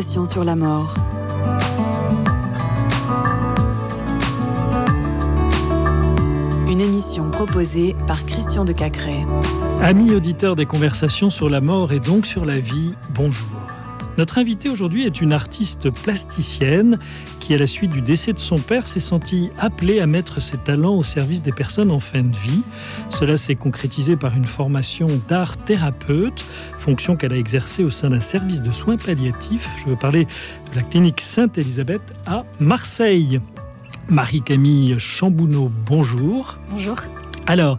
sur la mort. Une émission proposée par Christian de Cacré. Amis auditeurs des conversations sur la mort et donc sur la vie, bonjour. Notre invitée aujourd'hui est une artiste plasticienne qui, à la suite du décès de son père, s'est sentie appelée à mettre ses talents au service des personnes en fin de vie. Cela s'est concrétisé par une formation d'art thérapeute, fonction qu'elle a exercée au sein d'un service de soins palliatifs. Je veux parler de la clinique Sainte-Élisabeth à Marseille. Marie-Camille Chambouneau, bonjour. Bonjour. Alors,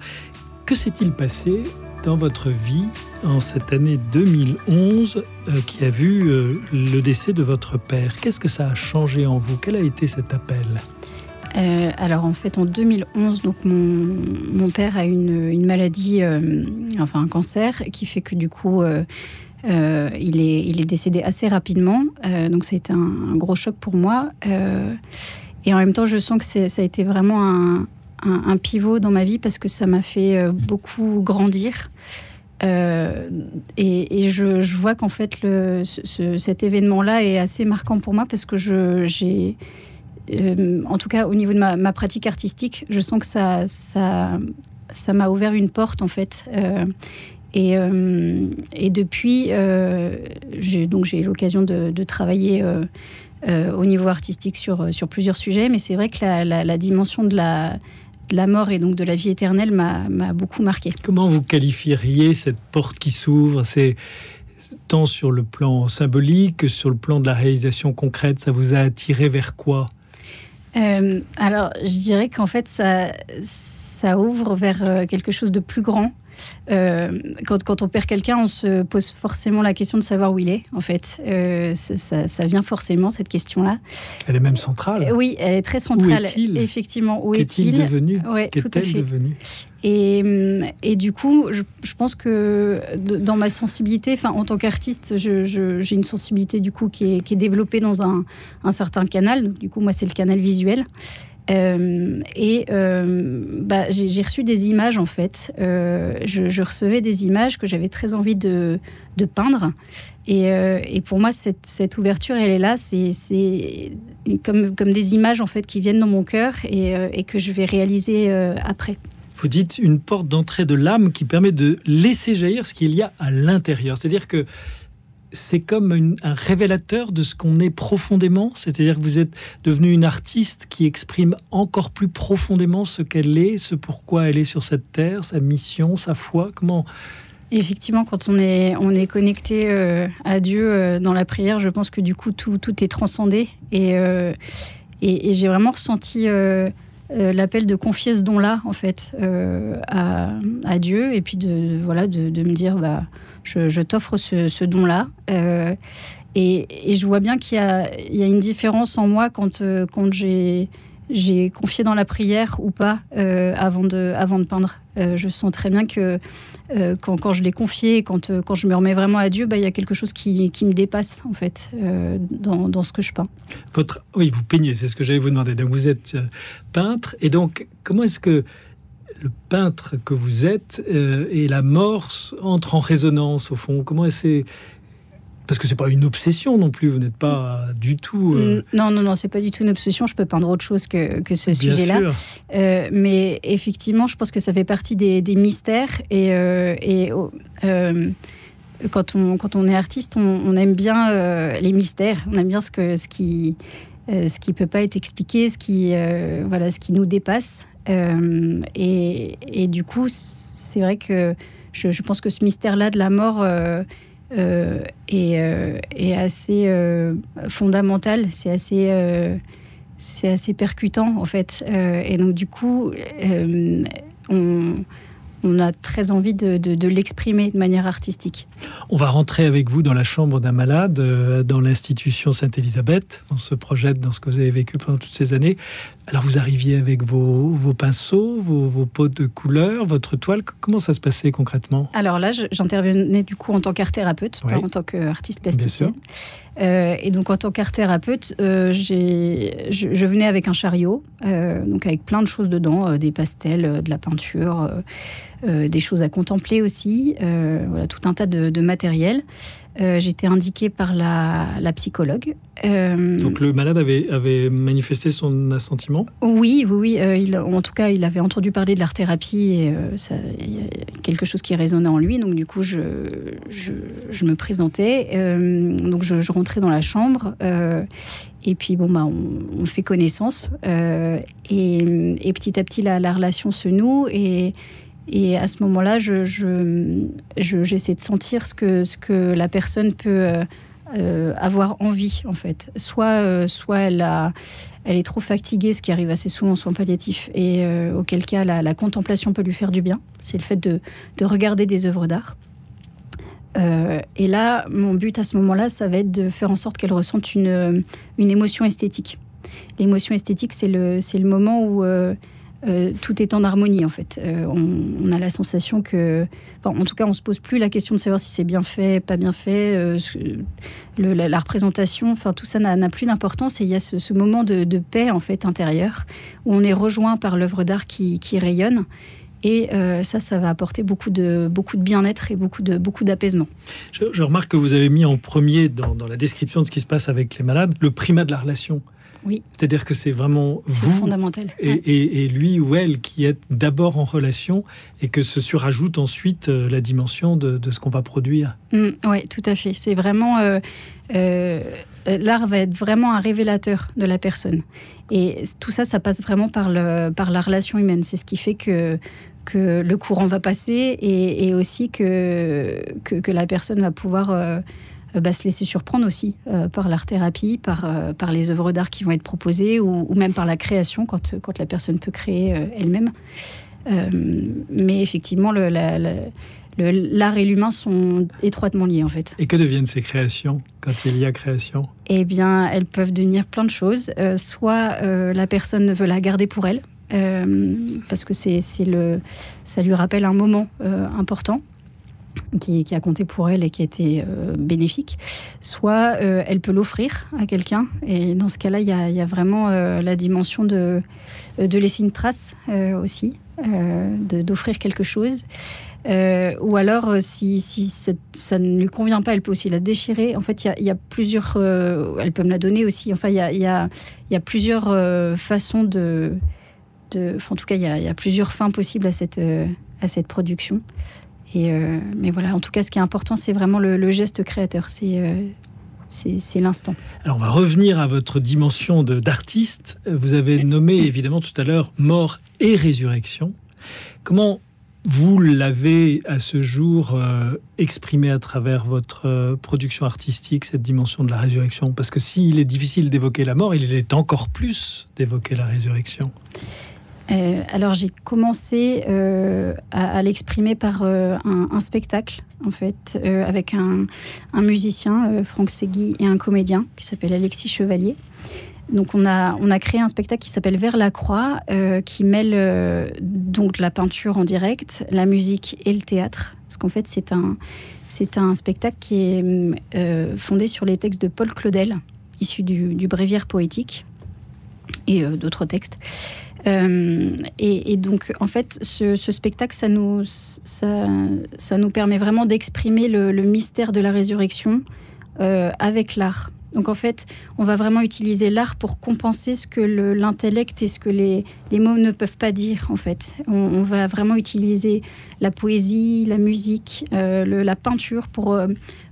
que s'est-il passé dans votre vie en cette année 2011 euh, qui a vu euh, le décès de votre père. Qu'est-ce que ça a changé en vous? Quel a été cet appel? Euh, alors en fait en 2011, donc mon, père a une, une maladie, enfin un cancer, qui fait que du coup il, est, il est décédé assez rapidement. donc ça a été un, gros choc pour moi. et en même temps je sens que ça a été vraiment un, un, pivot dans ma vie parce que ça m'a fait beaucoup grandir. Euh, et, je, vois qu'en fait, le, cet événement-là est assez marquant pour moi parce que j'ai, euh, en tout cas au niveau de ma, pratique artistique, je sens que ça, ça, ça m'a ouvert une porte en fait. Euh, et, et, depuis, j'ai donc j'ai l'occasion de, travailler au niveau artistique sur, sur plusieurs sujets, mais c'est vrai que la dimension de la la mort et donc de la vie éternelle m'a beaucoup marqué. Comment vous qualifieriez cette porte qui s'ouvre? C'est tant sur le plan symbolique que sur le plan de la réalisation concrète. Ça vous a attiré vers quoi? Euh, Alors, je dirais qu'en fait, ça, ça ouvre vers euh, quelque chose de plus grand. Euh, quand, quand, on perd quelqu'un, on se pose forcément la question de savoir où il est, en fait. Euh, ça, ça, vient forcément, cette question-là. Elle est même centrale. Euh, oui, elle est très centrale. Où est-il? Effectivement, où est-il? est devenu? Ouais, Qu'est-elle devenue? Et, et, du coup, je, je, pense que dans ma sensibilité, enfin, en tant qu'artiste, j'ai une sensibilité du coup qui est, qui est développée dans un, un certain canal. Donc, du coup, moi, c'est le canal visuel. Euh, et euh, bah, j'ai reçu des images en fait. Euh, je, recevais des images que j'avais très envie de, peindre. Et, pour moi, cette, ouverture, elle est là. C'est comme, comme des images en fait qui viennent dans mon cœur et que je vais réaliser après. Vous dites une porte d'entrée de l'âme qui permet de laisser jaillir ce qu'il y a à l'intérieur. C'est-à-dire que c'est comme un révélateur de ce qu'on est profondément, c'est-à-dire que vous êtes devenu une artiste qui exprime encore plus profondément ce qu'elle est, ce pourquoi elle est sur cette terre, sa mission, sa foi. Comment Effectivement, quand on est, on est connecté euh, à Dieu euh, dans la prière, je pense que du coup tout, tout est transcendé et, euh, et, j'ai vraiment ressenti l'appel de confier ce don-là en fait à, à, Dieu et puis de, voilà de, de me dire bah je, t'offre ce, don-là. Euh, et, je vois bien qu'il y, a une différence en moi quand, euh, quand j'ai confié dans la prière ou pas euh, avant, de, avant de peindre. je sens très bien que quand, je l'ai confié, quand, quand je me remets vraiment à Dieu, bah, il y a quelque chose qui, qui me dépasse en fait dans, dans, ce que je peins. Votre, oui, vous peignez, c'est ce que j'allais vous demander. Donc vous êtes peintre et donc comment est-ce que le peintre que vous êtes euh, et la mort entrent en résonance au fond Comment est-ce parce que c'est pas une obsession non plus, vous n'êtes pas du tout. Euh, non, non, non, c'est pas du tout une obsession. Je peux peindre autre chose que, que ce sujet-là. Euh, mais effectivement, je pense que ça fait partie des, mystères. Et, et quand, on, quand on est artiste, on, aime bien les mystères. On aime bien ce, que, ce qui ce qui peut pas être expliqué, ce qui, voilà, ce qui nous dépasse. Euh, et, du coup, c'est vrai que je, pense que ce mystère-là de la mort euh, euh, est, assez fondamental. C'est assez c'est assez percutant en fait. et donc du coup, on, on a très envie de, l'exprimer de manière artistique. On va rentrer avec vous dans la chambre d'un malade, euh, dans l'institution Sainte-Élisabeth. On se projette dans ce que vous avez vécu pendant toutes ces années. Alors vous arriviez avec vos, pinceaux, vos, pots de couleur, votre toile. Comment ça se passait concrètement? Alors là, j'intervenais du coup en tant qu'art thérapeute, pas en tant qu'artiste plasticien. Euh, et donc en tant qu'art thérapeute, euh, je, je, venais avec un chariot, donc avec plein de choses dedans, des pastels, de la peinture. des choses à contempler aussi, voilà, tout un tas de, matériel. J'étais indiquée par la, psychologue. Donc le malade avait, avait, manifesté son assentiment Oui, oui, oui. il, en tout cas, il avait entendu parler de l'art thérapie et ça, il y a quelque chose qui résonnait en lui. Donc du coup, je, je, me présentais. donc je, je, rentrais dans la chambre et puis, bon, bah, on, fait connaissance. Euh, et, petit à petit, la, relation se noue. Et, et à ce moment-là, je, j'essaie de sentir ce que, ce que la personne peut euh, avoir envie, en fait. Soit, euh, soit elle, a, elle est trop fatiguée, ce qui arrive assez souvent en soins palliatifs, et auquel cas la, contemplation peut lui faire du bien. C'est le fait de, de regarder des œuvres d'art. Euh, et là, mon but à ce moment-là, ça va être de faire en sorte qu'elle ressente une, une émotion esthétique. L'émotion esthétique, c'est le, le moment où euh, euh, tout est en harmonie, en fait. On, a la sensation que, en tout cas, on se pose plus la question de savoir si c'est bien fait, pas bien fait, la, représentation, enfin, tout ça n'a, plus d'importance. Et il y a ce, moment de, paix, en fait, intérieur, où on est rejoint par l'œuvre d'art qui, rayonne et euh, ça, ça va apporter beaucoup de, beaucoup de bien-être et beaucoup, beaucoup d'apaisement. Je, remarque que vous avez mis en premier dans, la description de ce qui se passe avec les malades le primat de la relation. Oui. C'est-à-dire que c'est vraiment vous fondamental. Et, et, lui ou elle qui est d'abord en relation et que se surajoute ensuite euh, la dimension de, de ce qu'on va produire. Mm, oui, tout à fait. C'est vraiment... Euh, l'art va être vraiment un révélateur de la personne. Et tout ça, ça passe vraiment par, le, par la relation humaine. C'est ce qui fait que, que le courant va passer et, aussi que, que, la personne va pouvoir euh, bah, se laisser surprendre aussi euh, par l'art-thérapie, par, euh, par les œuvres d'art qui vont être proposées ou, même par la création quand, quand la personne peut créer elle-même. mais effectivement, le, l'art et l'humain sont étroitement liés en fait. Et que deviennent ces créations quand il y a création? Eh bien, elles peuvent devenir plein de choses. soit la personne veut la garder pour elle, euh, parce que c'est le, ça lui rappelle un moment euh, important. Qui, a compté pour elle et qui a été euh, bénéfique, soit elle peut l'offrir à quelqu'un. Et dans ce cas-là, il y, a vraiment la dimension de, laisser une trace aussi, d'offrir quelque chose. ou alors, si, ça ne lui convient pas, elle peut aussi la déchirer. En fait, il y, a plusieurs. elle peut me la donner aussi. Enfin, il y a, plusieurs façons de, en tout cas, il y, a, plusieurs fins possibles à cette, euh, à cette production. Et, euh, mais voilà, en tout cas, ce qui est important, c'est vraiment le, geste créateur. Euh, c'est c'est l'instant. Alors, on va revenir à votre dimension d'artiste. Vous avez nommé évidemment tout à l'heure mort et résurrection. Comment vous l'avez à ce jour exprimé à travers votre production artistique, cette dimension de la résurrection? Parce que s'il est difficile d'évoquer la mort, il est encore plus d'évoquer la résurrection. Euh, alors j'ai commencé euh, à, l'exprimer par euh, un, spectacle, en fait, avec un, musicien, Franck Segui, et un comédien qui s'appelle Alexis Chevalier. Donc on a, on a créé un spectacle qui s'appelle Vers la croix, qui mêle donc la peinture en direct, la musique et le théâtre. Parce qu'en fait c'est un, c'est un spectacle qui est fondé sur les textes de Paul Claudel, issus du, du Bréviaire poétique et d'autres textes. Euh, et, donc, en fait, ce, spectacle, ça nous, ça, ça nous permet vraiment d'exprimer le, mystère de la résurrection euh, avec l'art. Donc, en fait, on va vraiment utiliser l'art pour compenser ce que l'intellect et ce que les, mots ne peuvent pas dire, en fait. On, va vraiment utiliser la poésie, la musique, euh, la peinture pour,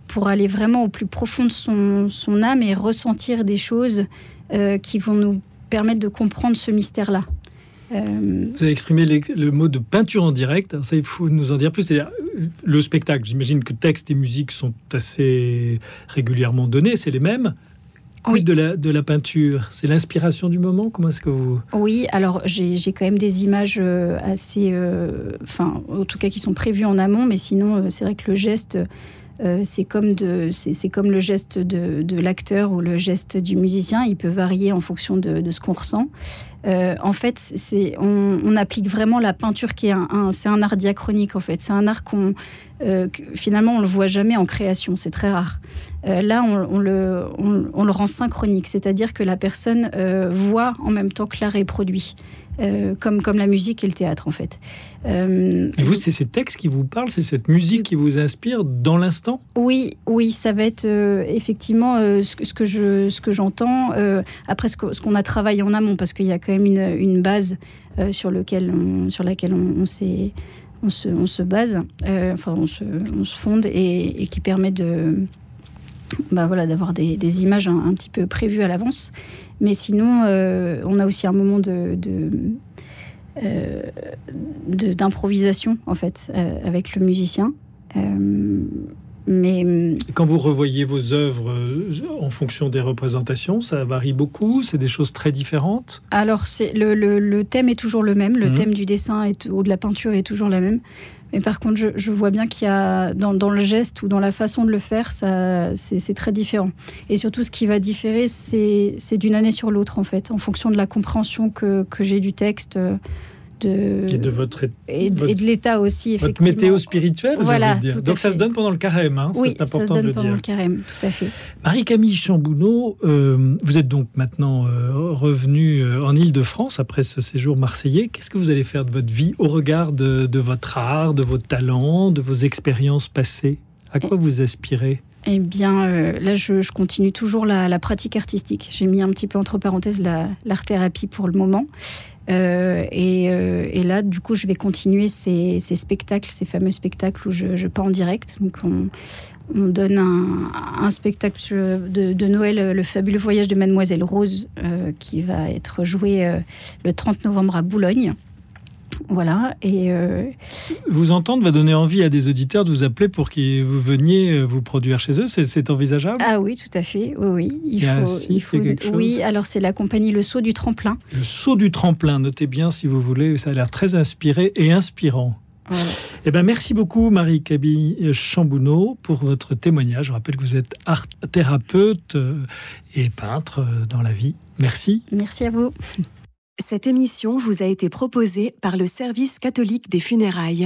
pour aller vraiment au plus profond de son âme et ressentir des choses qui vont nous permettre de comprendre ce mystère-là. Euh, Vous avez exprimé le mot de peinture en direct. ça, il faut nous en dire plus. C'est-à-dire le spectacle. J'imagine que texte et musique sont assez régulièrement donnés. C'est les mêmes. Oui. De la, de la peinture? C'est l'inspiration du moment? Comment est-ce que vous... Oui, alors j'ai quand même des images euh, assez... Euh, enfin, en tout cas qui sont prévues en amont, mais sinon, c'est vrai que le geste... c'est comme, de, c'est comme le geste de, de l'acteur ou le geste du musicien. Il peut varier en fonction de, de ce qu'on ressent. En fait, c'est, on, applique vraiment la peinture qui est un, c'est un art diachronique en fait. C'est un art qu'on finalement on le voit jamais en création, c'est très rare. là, on, le, on, le rend synchronique, c'est-à-dire que la personne voit en même temps que l'art est produit. Euh, comme, comme la musique et le théâtre en fait. Euh, et vous, c'est ces textes qui vous parlent, c'est cette musique qui vous inspire dans l'instant? Oui, oui, ça va être euh, effectivement ce, que je, ce que j'entends après ce, qu'on a travaillé en amont, parce qu'il y a quand même une, base sur, lequel sur laquelle on, on on se, on se, base, enfin on se, on fonde et, qui permet de, bah voilà, d'avoir des, images un, petit peu prévues à l'avance. Mais sinon, euh, on a aussi un moment de, euh, d'improvisation en fait euh, avec le musicien. Mais quand vous revoyez vos œuvres en fonction des représentations, ça varie beaucoup. C'est des choses très différentes? Alors le, le, thème est toujours le même. Le mmh. thème du dessin est, ou de la peinture est toujours la même. Mais par contre, je, vois bien qu'il y a dans, le geste ou dans la façon de le faire, ça, c'est très différent. Et surtout, ce qui va différer, c'est d'une année sur l'autre, en fait, en fonction de la compréhension que, que j'ai du texte et de votre et, de l'état aussi effectivement. Votre météo spirituelle, voilà. Dire. Donc ça se donne pendant le carême, hein, oui, c'est important ça se donne de le pendant dire. le carême, tout à fait. Marie-Camille Chambounot, euh, vous êtes donc maintenant euh, revenue euh, en Île-de-France après ce séjour marseillais. Qu'est-ce que vous allez faire de votre vie au regard de, de votre art, de vos talents, de vos expériences passées? À quoi vous aspirez? Eh bien, là, je, je, continue toujours la, la pratique artistique. J'ai mis un petit peu entre parenthèses l'art-thérapie pour le moment. Euh, euh, et, là, du coup, je vais continuer ces, spectacles, ces fameux spectacles où je, peins en direct. Donc, on, donne un, spectacle de, Noël, Le fabuleux voyage de Mademoiselle Rose, euh, qui va être joué le 30 novembre à Boulogne. Voilà. Et euh, Vous entendre va donner envie à des auditeurs de vous appeler pour que vous veniez euh, vous produire chez eux. C'est envisageable? Ah oui, tout à fait. Oui, oui. Il, faut, quelque chose? Oui, alors c'est la compagnie Le Saut du Tremplin. Le Saut du Tremplin, notez bien si vous voulez. Ça a l'air très inspiré et inspirant. Eh ben, merci beaucoup marie Kaby Chambounot pour votre témoignage. Je rappelle que vous êtes art thérapeute euh, et peintre dans la vie. Merci. Merci à vous. Cette émission vous a été proposée par le Service catholique des funérailles.